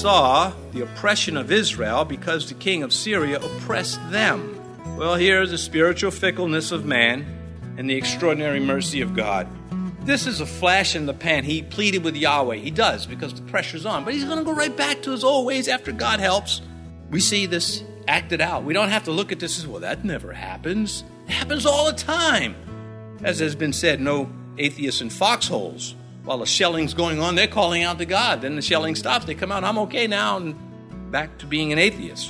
saw the oppression of Israel because the king of Syria oppressed them. Well, here is the spiritual fickleness of man and the extraordinary mercy of God. This is a flash in the pan. He pleaded with Yahweh. He does because the pressure's on. But he's going to go right back to his old ways after God helps. We see this acted out. We don't have to look at this as, well, that never happens. It happens all the time. As has been said, no atheists in foxholes. While the shelling's going on, they're calling out to God. Then the shelling stops. They come out, I'm okay now, and back to being an atheist.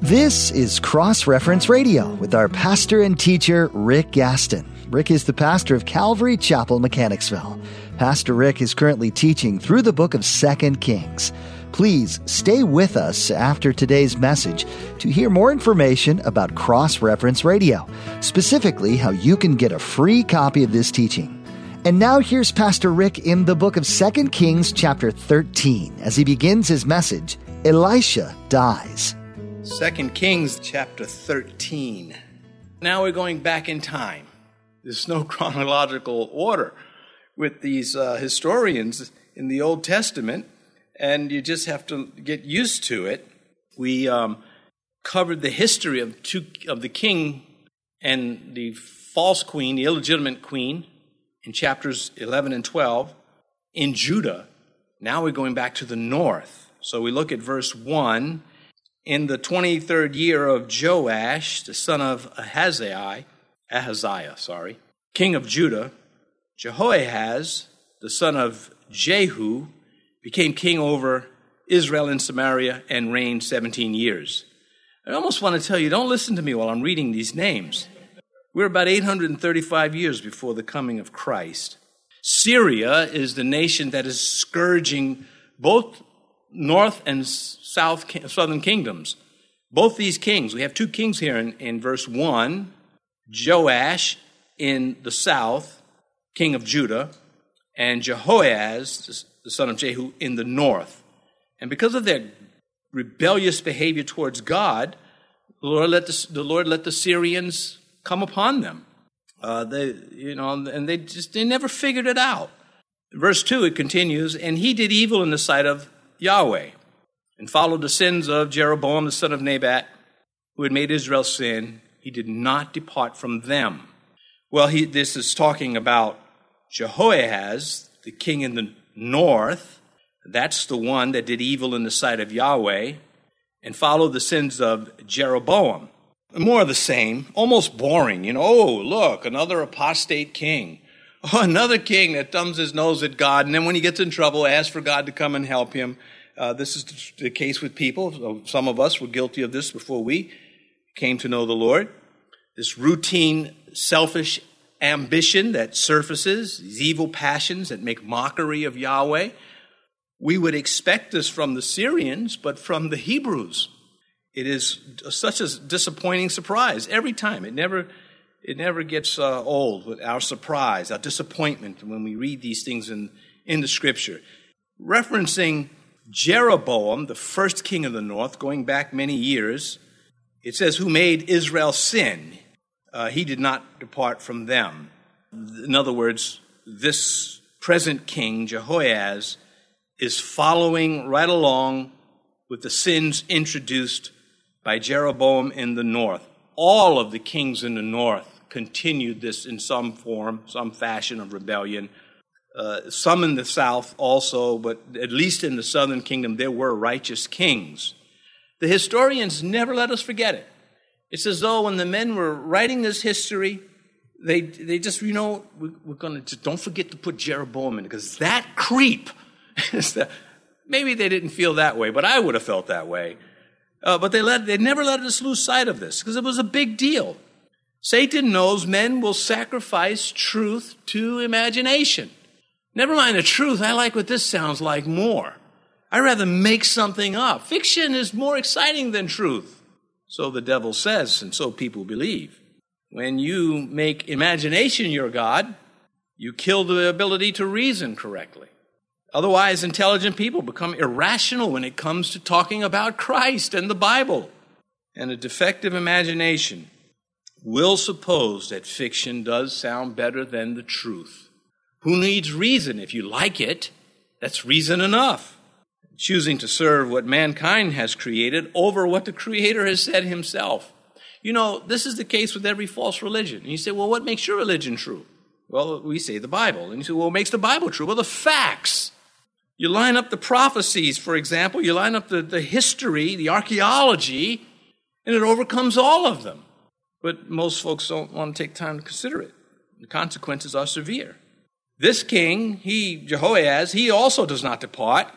This is Cross Reference Radio with our pastor and teacher, Rick Gaston. Rick is the pastor of Calvary Chapel, Mechanicsville. Pastor Rick is currently teaching through the book of Second Kings. Please stay with us after today's message to hear more information about Cross Reference Radio, specifically how you can get a free copy of this teaching. And now here's Pastor Rick in the book of Second Kings, chapter 13, as he begins his message Elisha dies. Second Kings chapter 13. Now we're going back in time. There's no chronological order with these uh, historians in the Old Testament, and you just have to get used to it. We um, covered the history of, two, of the king and the false queen, the illegitimate queen, in chapters 11 and 12 in Judah. Now we're going back to the north. So we look at verse 1 in the 23rd year of Joash, the son of Ahaziah, Ahaziah, sorry, king of Judah, Jehoahaz, the son of Jehu, became king over Israel and Samaria and reigned 17 years. I almost want to tell you, don't listen to me while I'm reading these names. We're about 835 years before the coming of Christ. Syria is the nation that is scourging both north and south southern kingdoms. Both these kings, we have two kings here in, in verse 1 Joash in the south, king of Judah, and Jehoahaz, the son of Jehu, in the north. And because of their rebellious behavior towards God, the Lord let the, the Lord let the Syrians come upon them. Uh, they, you know, and they just they never figured it out. Verse two, it continues, and he did evil in the sight of Yahweh and followed the sins of Jeroboam the son of Nebat, who had made Israel sin. He did not depart from them. Well, he, this is talking about Jehoahaz, the king in the north. That's the one that did evil in the sight of Yahweh and followed the sins of Jeroboam. More of the same, almost boring. You know, oh, look, another apostate king. Oh, another king that thumbs his nose at God, and then when he gets in trouble, asks for God to come and help him. Uh, this is the case with people. Some of us were guilty of this before we came to know the Lord. This routine, selfish ambition that surfaces, these evil passions that make mockery of Yahweh. We would expect this from the Syrians, but from the Hebrews, it is such a disappointing surprise every time. It never, it never gets uh, old with our surprise, our disappointment when we read these things in, in the scripture. Referencing Jeroboam, the first king of the north, going back many years, it says, who made Israel sin. Uh, he did not depart from them. In other words, this present king, Jehoahaz, is following right along with the sins introduced by Jeroboam in the north. All of the kings in the north continued this in some form, some fashion of rebellion uh, some in the south also, but at least in the southern kingdom, there were righteous kings. The historians never let us forget it. It's as though when the men were writing this history, they, they just, you know, we, are going to just don't forget to put Jeroboam in because that creep is the, maybe they didn't feel that way, but I would have felt that way. Uh, but they, let, they never let us lose sight of this because it was a big deal. Satan knows men will sacrifice truth to imagination. Never mind the truth, I like what this sounds like more. I'd rather make something up. Fiction is more exciting than truth. So the devil says, and so people believe. When you make imagination your God, you kill the ability to reason correctly. Otherwise, intelligent people become irrational when it comes to talking about Christ and the Bible. And a defective imagination will suppose that fiction does sound better than the truth. Who needs reason? If you like it, that's reason enough. Choosing to serve what mankind has created over what the Creator has said Himself. You know, this is the case with every false religion. And you say, well, what makes your religion true? Well, we say the Bible. And you say, well, what makes the Bible true? Well, the facts. You line up the prophecies, for example, you line up the, the history, the archaeology, and it overcomes all of them. But most folks don't want to take time to consider it. The consequences are severe. This king, he, Jehoahaz, he also does not depart.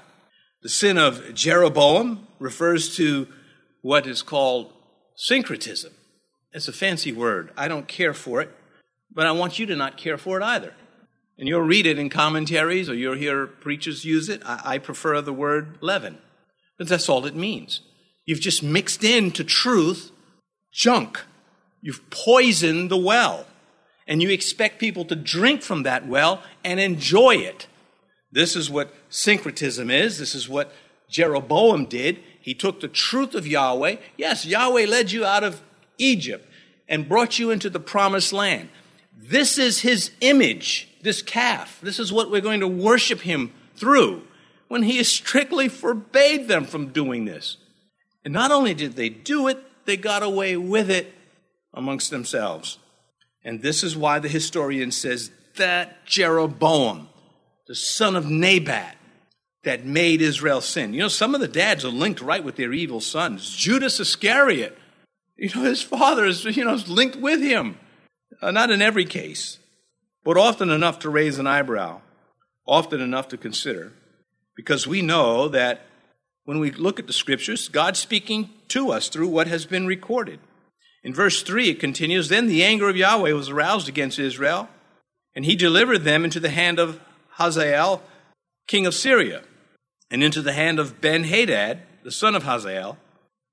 The sin of Jeroboam refers to what is called syncretism. It's a fancy word. I don't care for it, but I want you to not care for it either. And you'll read it in commentaries or you'll hear preachers use it. I, I prefer the word leaven, but that's all it means. You've just mixed into truth junk. You've poisoned the well and you expect people to drink from that well and enjoy it. This is what syncretism is. This is what Jeroboam did. He took the truth of Yahweh. Yes, Yahweh led you out of Egypt and brought you into the promised land. This is his image, this calf. This is what we're going to worship him through when he strictly forbade them from doing this. And not only did they do it, they got away with it amongst themselves. And this is why the historian says that Jeroboam, the son of Nebat, that made Israel sin. You know, some of the dads are linked right with their evil sons. Judas Iscariot, you know, his father is, you know, is linked with him. Uh, not in every case, but often enough to raise an eyebrow, often enough to consider, because we know that when we look at the scriptures, God's speaking to us through what has been recorded. In verse 3, it continues Then the anger of Yahweh was aroused against Israel, and he delivered them into the hand of Hazael, king of Syria, and into the hand of Ben Hadad, the son of Hazael,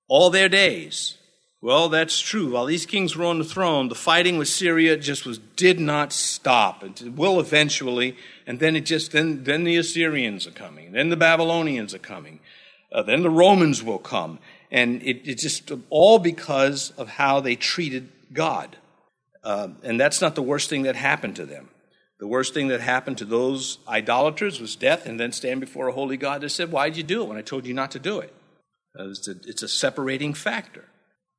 all their days. Well, that's true. While these kings were on the throne, the fighting with Syria just was did not stop. It will eventually, and then it just then then the Assyrians are coming, then the Babylonians are coming, uh, then the Romans will come, and it, it just all because of how they treated God. Uh, and that's not the worst thing that happened to them. The worst thing that happened to those idolaters was death, and then stand before a holy God that said, Why did you do it when I told you not to do it? It's, a, it's a separating factor.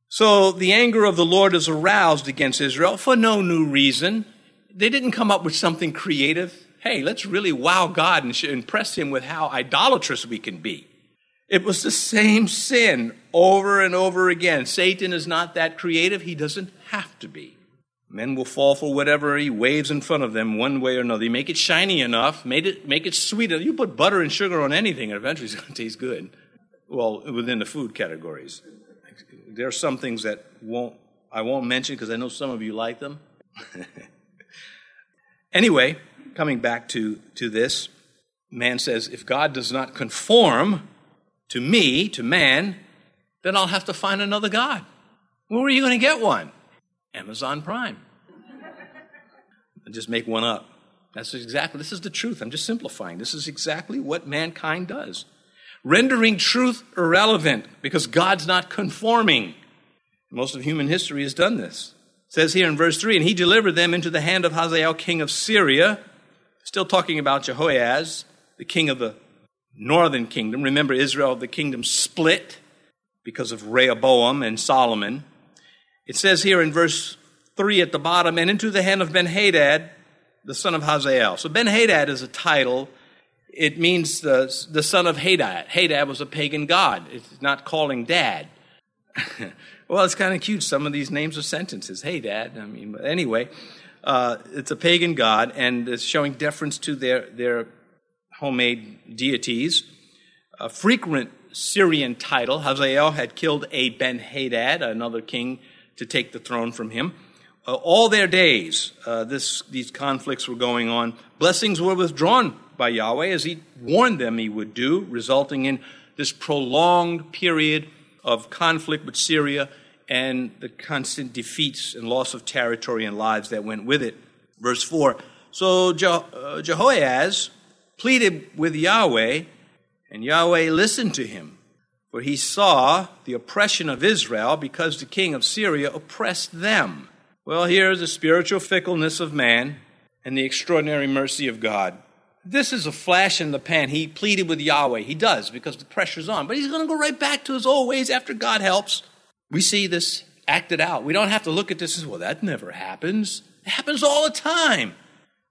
So the anger of the Lord is aroused against Israel for no new reason. They didn't come up with something creative. Hey, let's really wow God and impress him with how idolatrous we can be. It was the same sin over and over again. Satan is not that creative. He doesn't have to be. Men will fall for whatever he waves in front of them one way or another. You make it shiny enough, make it, make it sweet. You put butter and sugar on anything, and eventually it's going to taste good. Well, within the food categories. There are some things that won't, I won't mention because I know some of you like them. anyway, coming back to, to this, man says, if God does not conform to me, to man, then I'll have to find another God. Where are you going to get one? Amazon Prime. I just make one up. That's exactly, this is the truth. I'm just simplifying. This is exactly what mankind does. Rendering truth irrelevant because God's not conforming. Most of human history has done this. It says here in verse 3 And he delivered them into the hand of Hazael, king of Syria. Still talking about Jehoahaz, the king of the northern kingdom. Remember, Israel, the kingdom split because of Rehoboam and Solomon. It says here in verse 3 at the bottom, and into the hand of Ben Hadad, the son of Hazael. So Ben Hadad is a title. It means the, the son of Hadad. Hadad was a pagan god. It's not calling dad. well, it's kind of cute. Some of these names are sentences. Hey, dad. I mean, anyway, uh, it's a pagan god, and it's showing deference to their, their homemade deities. A frequent Syrian title, Hazael had killed a Ben Hadad, another king, to take the throne from him. Uh, all their days, uh, this, these conflicts were going on. Blessings were withdrawn by Yahweh as he warned them he would do, resulting in this prolonged period of conflict with Syria and the constant defeats and loss of territory and lives that went with it. Verse 4 So Je- uh, Jehoahaz pleaded with Yahweh, and Yahweh listened to him. For he saw the oppression of Israel because the king of Syria oppressed them. Well, here's the spiritual fickleness of man and the extraordinary mercy of God. This is a flash in the pan. He pleaded with Yahweh. He does because the pressure's on. But he's going to go right back to his old ways after God helps. We see this acted out. We don't have to look at this as, well, that never happens. It happens all the time.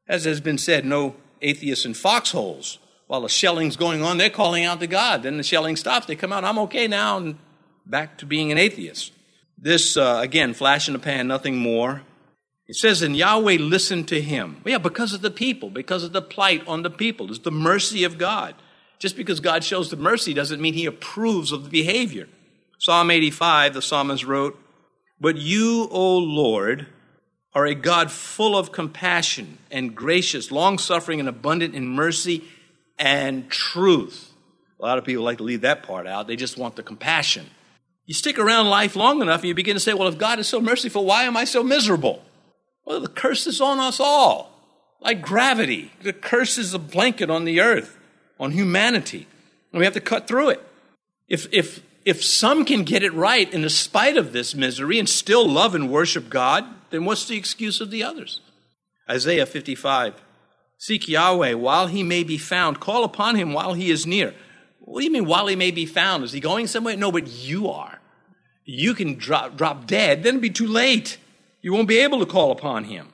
As has been said, no atheists in foxholes. While the shelling's going on, they're calling out to God. Then the shelling stops. They come out, I'm okay now, and back to being an atheist. This, uh, again, flash in the pan, nothing more. It says, and Yahweh listened to him. Well, yeah, because of the people, because of the plight on the people. It's the mercy of God. Just because God shows the mercy doesn't mean he approves of the behavior. Psalm 85, the psalmist wrote, But you, O Lord, are a God full of compassion and gracious, long suffering, and abundant in mercy and truth. A lot of people like to leave that part out. They just want the compassion. You stick around life long enough and you begin to say, Well, if God is so merciful, why am I so miserable? Well, the curse is on us all, like gravity. The curse is a blanket on the earth, on humanity. And we have to cut through it. If, if, if some can get it right in the spite of this misery and still love and worship God, then what's the excuse of the others? Isaiah 55 Seek Yahweh while he may be found, call upon him while he is near. What do you mean, while he may be found? Is he going somewhere? No, but you are. You can drop, drop dead, then it'll be too late. You won't be able to call upon him.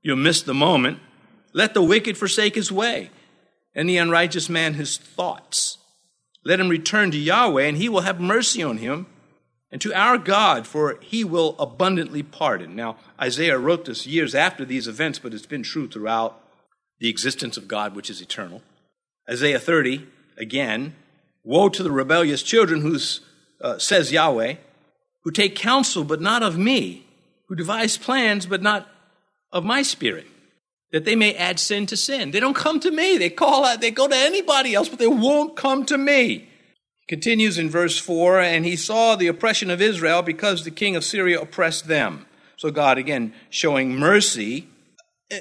You'll miss the moment. Let the wicked forsake his way, and the unrighteous man his thoughts. Let him return to Yahweh, and he will have mercy on him, and to our God, for he will abundantly pardon. Now, Isaiah wrote this years after these events, but it's been true throughout the existence of God, which is eternal. Isaiah 30, again, woe to the rebellious children who, uh, says Yahweh, who take counsel, but not of me, who devise plans, but not of my spirit, that they may add sin to sin. They don't come to me. They call out, they go to anybody else, but they won't come to me. Continues in verse 4 And he saw the oppression of Israel because the king of Syria oppressed them. So God, again, showing mercy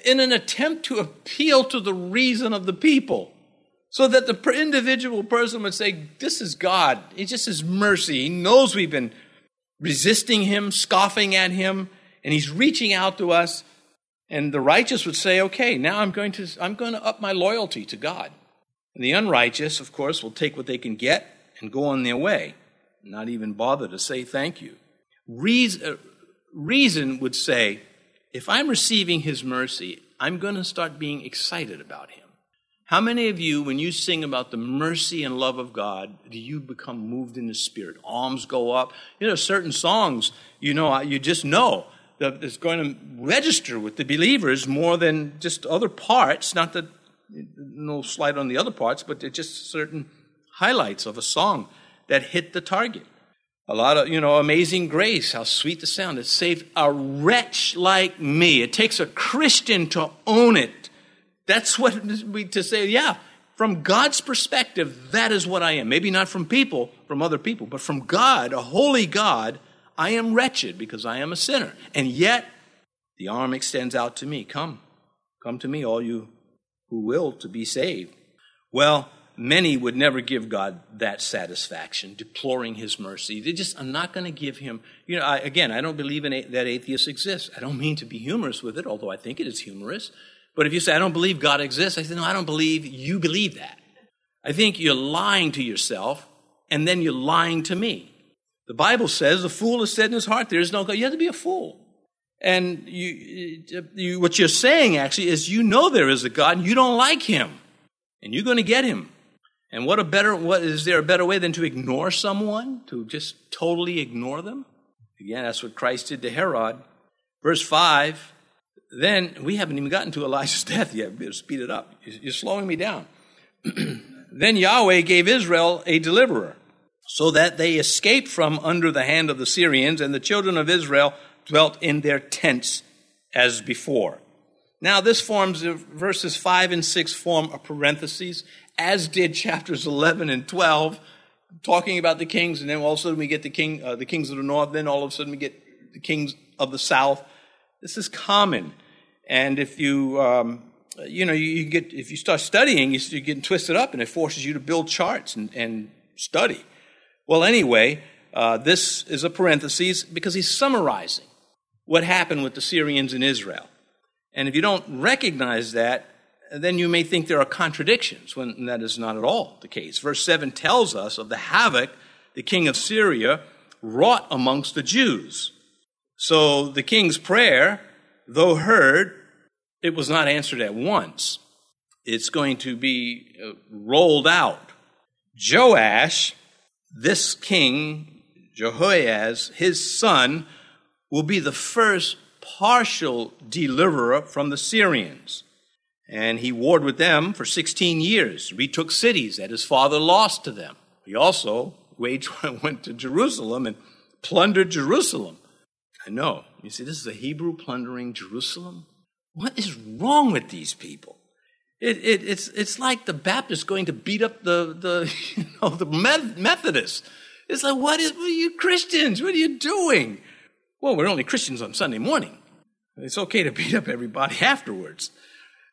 in an attempt to appeal to the reason of the people. So that the individual person would say, This is God. It's just His mercy. He knows we've been resisting Him, scoffing at Him, and He's reaching out to us. And the righteous would say, Okay, now I'm going to, I'm going to up my loyalty to God. And the unrighteous, of course, will take what they can get and go on their way, not even bother to say thank you. Reason, uh, reason would say, if I'm receiving His mercy, I'm going to start being excited about Him. How many of you, when you sing about the mercy and love of God, do you become moved in the spirit? Arms go up. You know, certain songs, you know, you just know that it's going to register with the believers more than just other parts. Not that no slight on the other parts, but they're just certain highlights of a song that hit the target. A lot of, you know, amazing grace, how sweet the sound. It saved a wretch like me. It takes a Christian to own it. That's what we to say, yeah, from God's perspective, that is what I am. Maybe not from people, from other people, but from God, a holy God, I am wretched because I am a sinner. And yet, the arm extends out to me. Come, come to me, all you who will to be saved. Well, many would never give God that satisfaction, deploring his mercy. They just, I'm not going to give him, you know, I, again, I don't believe in a, that atheists exist. I don't mean to be humorous with it, although I think it is humorous. But if you say, I don't believe God exists, I say, no, I don't believe you believe that. I think you're lying to yourself, and then you're lying to me. The Bible says the fool has said in his heart, there is no God. You have to be a fool. And you, you, what you're saying actually is you know there is a God and you don't like him. And you're going to get him. And what a better, what is there a better way than to ignore someone, to just totally ignore them? Again, that's what Christ did to Herod. Verse 5, then we haven't even gotten to Elijah's death yet. Better speed it up. You're slowing me down. then Yahweh gave Israel a deliverer, so that they escaped from under the hand of the Syrians, and the children of Israel dwelt in their tents as before. Now, this forms, uh, verses 5 and 6 form a parenthesis, as did chapters 11 and 12, talking about the kings, and then all of a sudden we get the, king, uh, the kings of the north, then all of a sudden we get the kings of the south. This is common. And if you, um, you know, you get, if you start studying, you're getting twisted up, and it forces you to build charts and, and study. Well, anyway, uh, this is a parenthesis because he's summarizing what happened with the Syrians in Israel. And if you don't recognize that, then you may think there are contradictions when that is not at all the case. Verse 7 tells us of the havoc the king of Syria wrought amongst the Jews. So the king's prayer, though heard, it was not answered at once. It's going to be uh, rolled out. Joash, this king, Jehoahaz, his son, will be the first partial deliverer from the Syrians. And he warred with them for 16 years, retook cities that his father lost to them. He also waged, went to Jerusalem and plundered Jerusalem. I know. You see, this is a Hebrew plundering Jerusalem. What is wrong with these people? It, it, it's, it's like the Baptists going to beat up the, the, you know, the Methodists. It's like, what, is, what are you Christians? What are you doing? Well, we're only Christians on Sunday morning. It's okay to beat up everybody afterwards.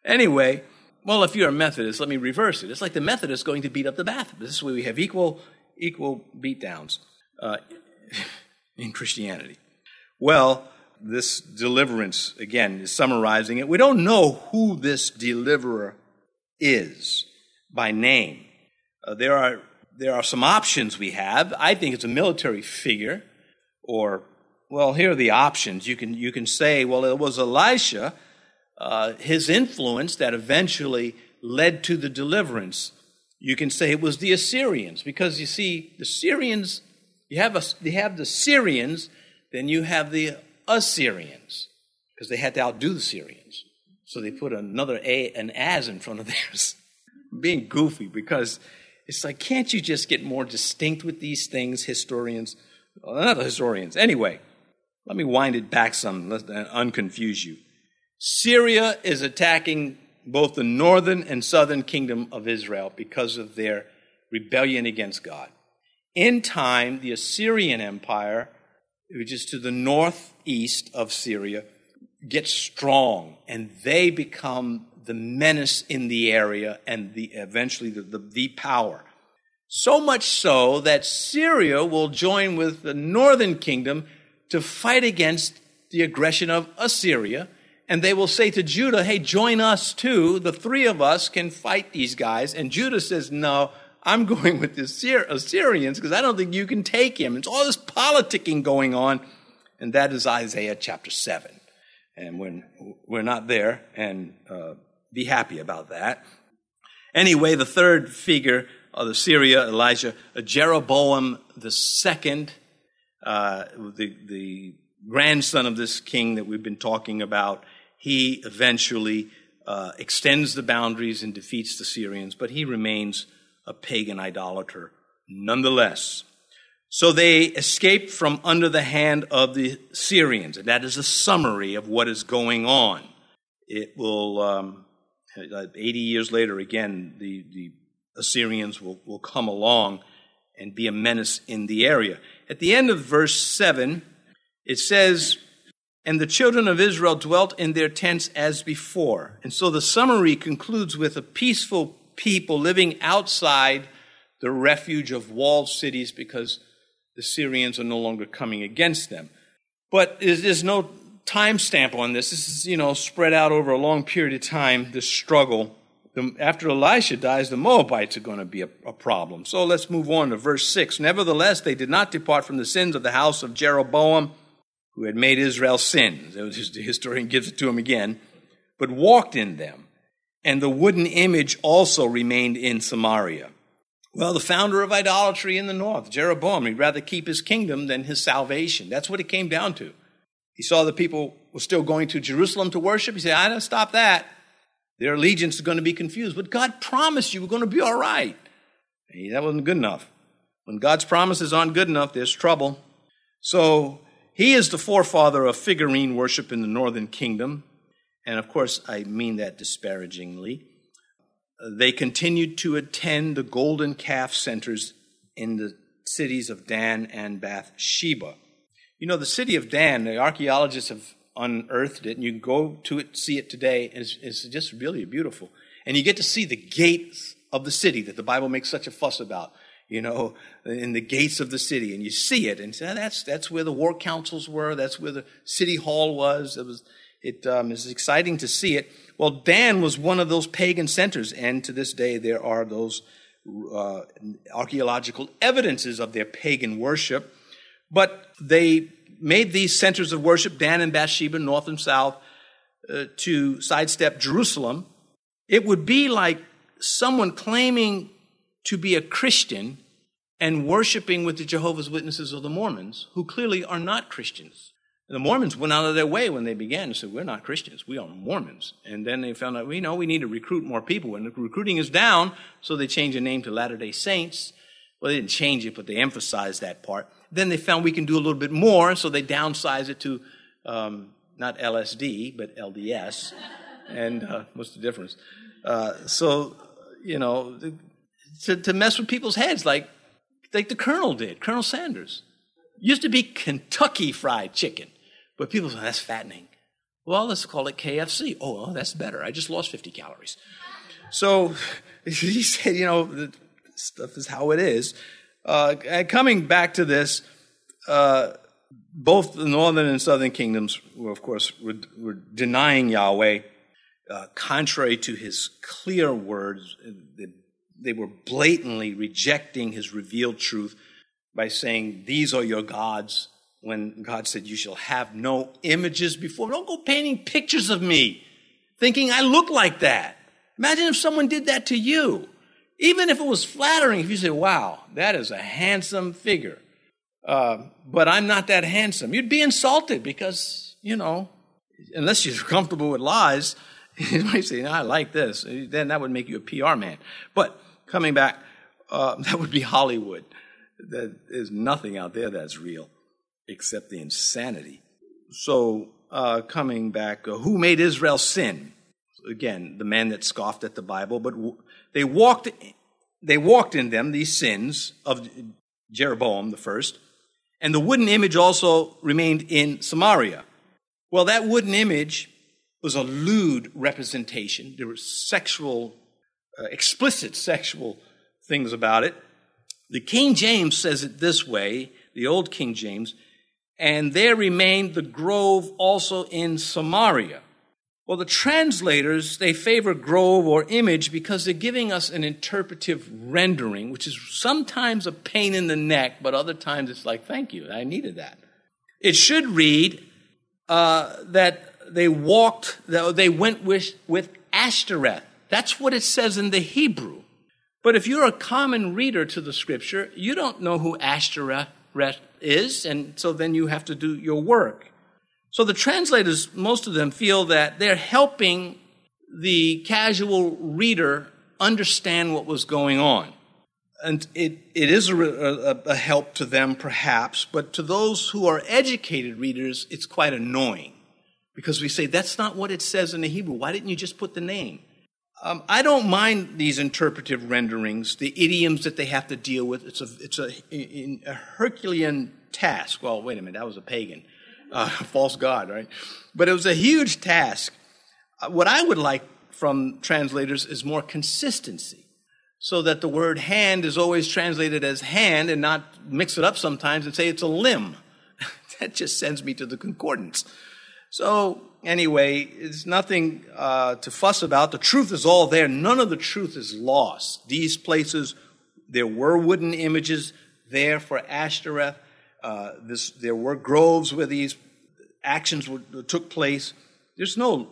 Anyway, well, if you're a Methodist, let me reverse it. It's like the Methodists going to beat up the Baptists. This way we have equal, equal beatdowns uh, in Christianity. Well, this deliverance, again, is summarizing it. We don't know who this deliverer is by name. Uh, there, are, there are some options we have. I think it's a military figure, or, well, here are the options. You can, you can say, well, it was Elisha, uh, his influence that eventually led to the deliverance. You can say it was the Assyrians, because you see, the Syrians, you have, a, you have the Syrians, then you have the Assyrians, because they had to outdo the Syrians. So they put another A, an as in front of theirs. Being goofy, because it's like, can't you just get more distinct with these things, historians? Well, not historians. Anyway, let me wind it back some, let unconfuse you. Syria is attacking both the northern and southern kingdom of Israel because of their rebellion against God. In time, the Assyrian Empire which is to the northeast of Syria, gets strong and they become the menace in the area and the, eventually the, the, the power. So much so that Syria will join with the northern kingdom to fight against the aggression of Assyria. And they will say to Judah, hey, join us too. The three of us can fight these guys. And Judah says, no, I'm going with the Assyrians because I don't think you can take him. It's all this politicking going on. And that is Isaiah chapter 7. And when we're not there, and uh, be happy about that. Anyway, the third figure of the Syria, Elijah, Jeroboam the second, uh, the, the grandson of this king that we've been talking about, he eventually uh, extends the boundaries and defeats the Syrians, but he remains a pagan idolater nonetheless. So they escape from under the hand of the Syrians, and that is a summary of what is going on. It will, um, 80 years later, again, the, the Assyrians will, will come along and be a menace in the area. At the end of verse 7, it says, And the children of Israel dwelt in their tents as before. And so the summary concludes with a peaceful people living outside the refuge of walled cities because the Syrians are no longer coming against them. But there's no time stamp on this. This is, you know, spread out over a long period of time, this struggle. After Elisha dies, the Moabites are going to be a, a problem. So let's move on to verse 6. Nevertheless, they did not depart from the sins of the house of Jeroboam, who had made Israel sin. The historian gives it to him again, but walked in them and the wooden image also remained in Samaria. Well, the founder of idolatry in the north, Jeroboam, he'd rather keep his kingdom than his salvation. That's what it came down to. He saw the people were still going to Jerusalem to worship. He said, ah, I don't stop that. Their allegiance is going to be confused. But God promised you we're going to be all right. that wasn't good enough. When God's promises aren't good enough, there's trouble. So he is the forefather of figurine worship in the northern kingdom. And of course, I mean that disparagingly. Uh, they continued to attend the golden calf centers in the cities of Dan and Beersheba. You know, the city of Dan, the archaeologists have unearthed it, and you can go to it, see it today. It's, it's just really beautiful. And you get to see the gates of the city that the Bible makes such a fuss about, you know, in the gates of the city. And you see it, and say, that's, that's where the war councils were, that's where the city hall was. It was It um, is exciting to see it. Well, Dan was one of those pagan centers, and to this day there are those uh, archaeological evidences of their pagan worship. But they made these centers of worship, Dan and Beersheba, north and south, uh, to sidestep Jerusalem. It would be like someone claiming to be a Christian and worshiping with the Jehovah's Witnesses or the Mormons, who clearly are not Christians. And the Mormons went out of their way when they began and said, We're not Christians, we are Mormons. And then they found out, we know we need to recruit more people. And the recruiting is down, so they changed the name to Latter day Saints. Well, they didn't change it, but they emphasized that part. Then they found we can do a little bit more, so they downsized it to um, not LSD, but LDS. and uh, what's the difference? Uh, so, you know, to, to mess with people's heads like, like the Colonel did, Colonel Sanders. Used to be Kentucky Fried Chicken. But people say, that's fattening. Well, let's call it KFC. Oh, well, that's better. I just lost 50 calories. So he said, you know, stuff is how it is. Uh, coming back to this, uh, both the northern and southern kingdoms were, of course, were, were denying Yahweh, uh, contrary to his clear words. They were blatantly rejecting his revealed truth by saying, These are your gods, when God said, You shall have no images before. Don't go painting pictures of me thinking I look like that. Imagine if someone did that to you. Even if it was flattering, if you say, Wow, that is a handsome figure. Uh, but I'm not that handsome. You'd be insulted because, you know, unless you're comfortable with lies, you might say, no, I like this. Then that would make you a PR man. But coming back, uh, that would be Hollywood. There is nothing out there that's real except the insanity. So, uh, coming back, uh, who made Israel sin? Again, the man that scoffed at the Bible, but w- they walked, they walked in them these sins of Jeroboam the first, and the wooden image also remained in Samaria. Well, that wooden image was a lewd representation. There were sexual, uh, explicit sexual things about it. The King James says it this way, the old King James, and there remained the grove also in Samaria. Well, the translators, they favor grove or image because they're giving us an interpretive rendering, which is sometimes a pain in the neck, but other times it's like, thank you, I needed that. It should read uh, that they walked, they went with, with Ashtoreth. That's what it says in the Hebrew. But if you're a common reader to the scripture, you don't know who Ashtoreth is, and so then you have to do your work. So the translators, most of them, feel that they're helping the casual reader understand what was going on. And it, it is a, a, a help to them, perhaps, but to those who are educated readers, it's quite annoying because we say, that's not what it says in the Hebrew. Why didn't you just put the name? Um, I don't mind these interpretive renderings, the idioms that they have to deal with. It's a, it's a, a Herculean task. Well, wait a minute, that was a pagan, uh, false god, right? But it was a huge task. Uh, what I would like from translators is more consistency so that the word hand is always translated as hand and not mix it up sometimes and say it's a limb. that just sends me to the concordance. So anyway, it's nothing uh, to fuss about. The truth is all there. None of the truth is lost. These places, there were wooden images there for Ashtoreth. Uh, this, there were groves where these actions were, took place. There's no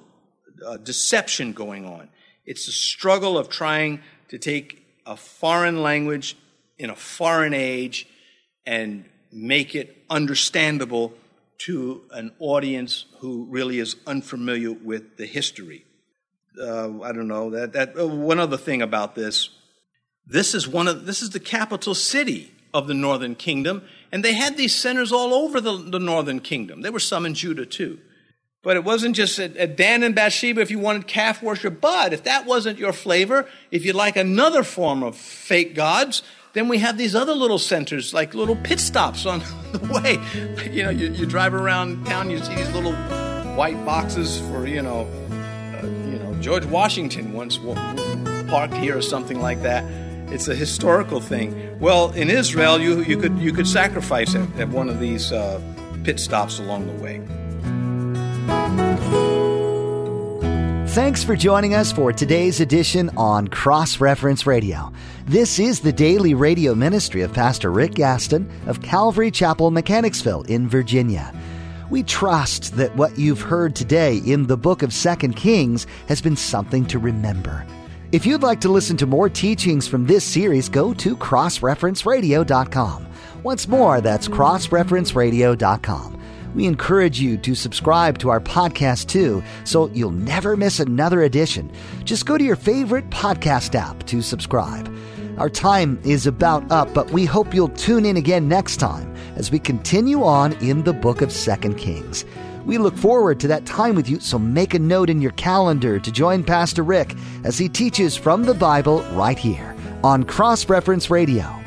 uh, deception going on. It's a struggle of trying to take a foreign language in a foreign age and make it understandable to an audience who really is unfamiliar with the history. Uh, I don't know that. That uh, one other thing about this. This is one of this is the capital city of the northern kingdom, and they had these centers all over the, the northern kingdom. There were some in Judah too. But it wasn't just at, at, Dan and Beersheba if you wanted calf worship. But if that wasn't your flavor, if you like another form of fake gods, then we have these other little centers, like little pit stops on the way. You know, you, you drive around town, you see these little white boxes for, you know, uh, you know, George Washington once parked here or something like that. It's a historical thing. Well, in Israel, you, you, could, you could sacrifice at, at one of these uh, pit stops along the way. Thanks for joining us for today's edition on Cross Reference Radio. This is the daily radio ministry of Pastor Rick Gaston of Calvary Chapel, Mechanicsville in Virginia. We trust that what you've heard today in the book of Second Kings has been something to remember. If you'd like to listen to more teachings from this series, go to crossreferenceradio.com. Once more, that's crossreferenceradio.com. We encourage you to subscribe to our podcast too, so you'll never miss another edition. Just go to your favorite podcast app to subscribe. Our time is about up, but we hope you'll tune in again next time as we continue on in the book of Second Kings. We look forward to that time with you, so make a note in your calendar to join Pastor Rick as he teaches from the Bible right here on Cross Reference Radio.